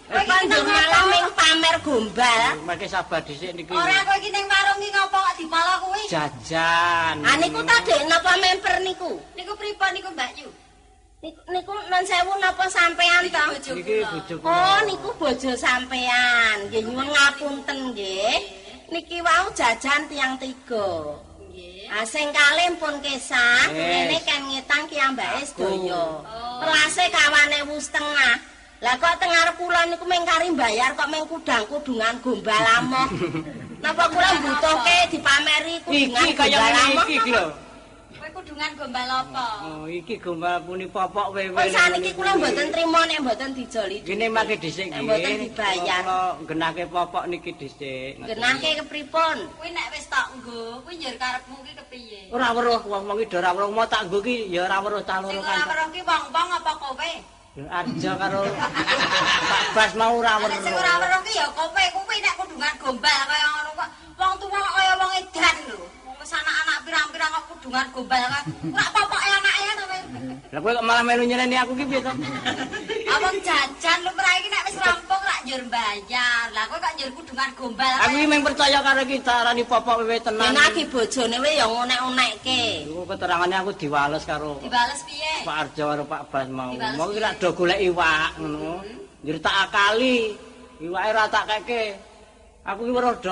Kowe kok malah ming pamer gombal. Mangke sabar dhisik niki. Ora kowe iki ning warung iki ngopo kok dipala kuwi? jajan. Ah niku ta Dek napa memper niku? Niku pripun niku Mbak Yu? Niku non sewu napa sampean ta? Niki bojo kula. Oh niku bojo sampean. Nggih nyuwun ngapunten nggih. Niki wau jajan tiang tiga. Nggih. Ah sing kalih pun kesah, ngene kan ngetang ki ambake sedaya. Pelase kawane wu setengah. Lah kok teng arep kula niku mung kari bayar kok mung kudang-kudungan gombal amoh. Napa kula mbutuhke dipameri kudungan Iki kaya gombal ngene iki lho. Kudungan gombal apa? Oh, iki gombal puni popok wewe. Pun saniki kula mboten trima nek mboten dijoli. Gini mangke dhisik Nek nggih. mboten dibayar. Kula genake popok niki dhisik. Genahke kepripun? Kuwi nek wis tak nggo, kuwi njur karepmu ki kepiye? Ora weruh wong-wong iki ora weruh mau tak nggo ki ya ora weruh ta Sing loro ora kan. weruh ki wong-wong apa kowe? Arjo karo Pak Bas mau ora Nek sing ora weruh. weruh ki ya kowe, kuwi nek kudungan gombal kaya ngono kok. Wong tuwa kok kaya wong edan lho. Anak-anak pirang-pirang kok kudungan gombal kan. Ora popoke anake to kowe. Lah kowe kok malah melu nyeneni aku ki piye to? Awang jajan lu mrah iki nek wis rampung rak njur bayar. Lah kowe kok njur kudungan gombal Aku iki mung percaya karo kita arani popok wewe tenan. Genahke bojone we ya ngonek-onekke. Iku keterangane aku diwales karo dibales piye? Pak Arjo karo Pak Bas mau. Mau piye? kira do golek iwak ngono. Njur tak akali. Iwake ora tak keke. Aku ki weruh do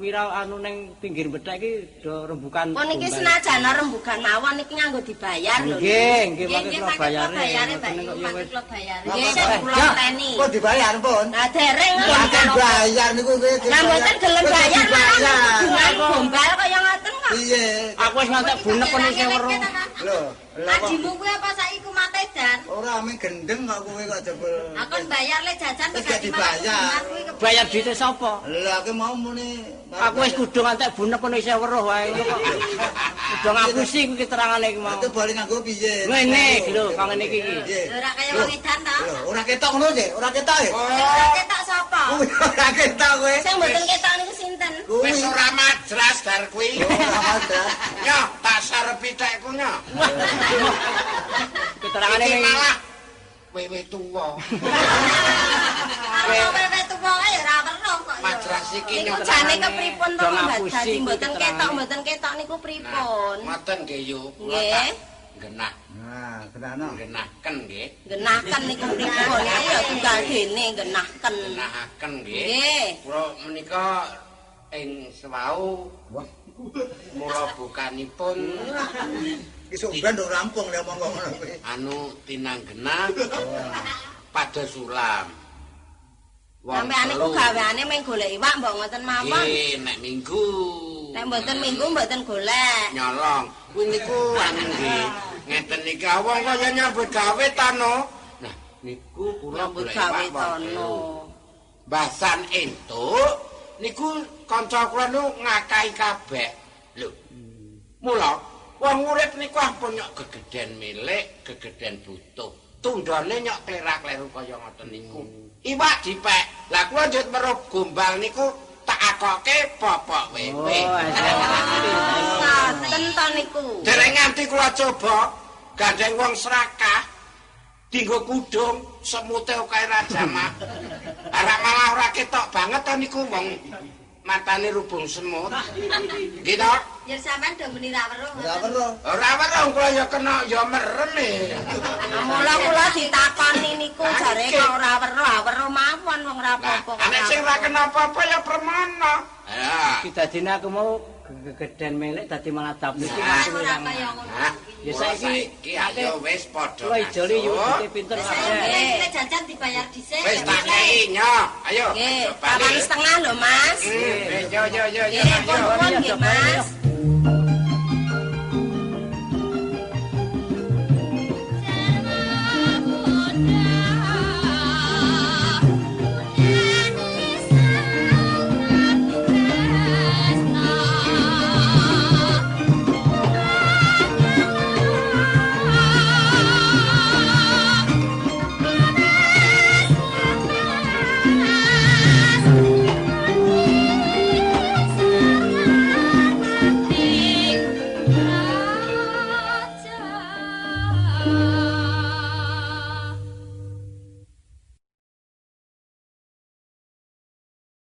wira anu ning pinggir bethek iki do rembukan. Pun iki gombal. senajan rembugan mawon iki nganggo dibayar lho. Nggih, nggih Nggih, mangke nggih, kula bayare. kok ya mangke kula bayare. Nggih, kula teni. Kok dibayar pun? Lah dereng lho. Mboten bayar niku kowe. Lah mboten gelem bayar malah Kok- gombal kaya ngoten kok. Iya. Aku wis ngantek bunek kon isih weruh. Lho, kok Ajimu kuwi apa saiki ku mate dan? ora ame gendeng kok kowe kok jebul. Aku bayar le jajan Wis gak dibayar. Bayar duite sapa? Lah aku mau muni. Aku wis kudu ngantek bunek kon isih weruh wae. Kok Udah ngapusi kuwi keterangane iki mau. Itu boleh nganggo piye? Ngene iki lho, kang ngene iki. Ora kaya wong edan ta? Ora ketok ngono sih, ora ketok ya. Ora ketok sapa? Kuwi ora ketok kowe. Sing mboten ketok niku sinten? Kuwi Wis ora madras dar kuwi. ora ada. Nyo, tak sarepi tekku nyo. Keterangane Iki ning malah wewe tuwa. Wewe tuwa ae ora weruh kok ya. Madras iki Niku jane kepripun to Mbak Dadi mboten ketok mboten ketok niku pripun? Ngoten nggih. Kula Nggih. tak genah. Nah, kenano. Genahken nggih. Genaken niku pripun? Ya tunggal dene genaken. Genahaken nggih. Nggih. Kula menika ing sewau Wah, mula bukanipun sumben nduk rampung lek ngono kowe. anu tinanggenah pada sulam. Sampeyan niku telu. gaweane mung golek iwak mbok ngoten mawon. Nggih, nek minggu. Nek mboten minggu mboten golek. nyolong. Kuwi niku anu nggih. Ngeten iki wong kaya nyambut gawe ta no. Nah, niku kula golek gawe tono. telu. Basan entuk niku kanca kula nu ngakai kabeh. Lho. Mula wong urip niku ampun nyok gegeden milik, gegeden butuh. tundone nyok terak kleru kaya ngoten niku. Iwak dipek. Lah kula njut weruh gombal niku tak akoke popok wewe. Oh, Ngoten to niku. Dereng nganti kula coba gandeng wong serakah dinggo kudung semute kae rajamak. Arek malah ora ketok banget to niku wong matane rubung semut. Gitu. Ya sampean do muni ra weruh. Ya weruh. Ora weruh kula ya kena ya merem e. Mula kula ditakoni niku jare kok ora weruh, weruh mawon wong Nah, apa-apa. anek sing ora kena apa-apa ya permono. Ya. Kita dina aku mau gegeden melek dadi malah dapet iki ora nang. kaya ngono. Ya saiki saiki ayo wis padha. Kula ijoli yo pinter kabeh. kira jajan dibayar dhisik. Wis tak kei nyo. Ayo. Nggih, setengah lho, Mas. Hmm, Yo yo yo yo. Nggih, nggih. Mas.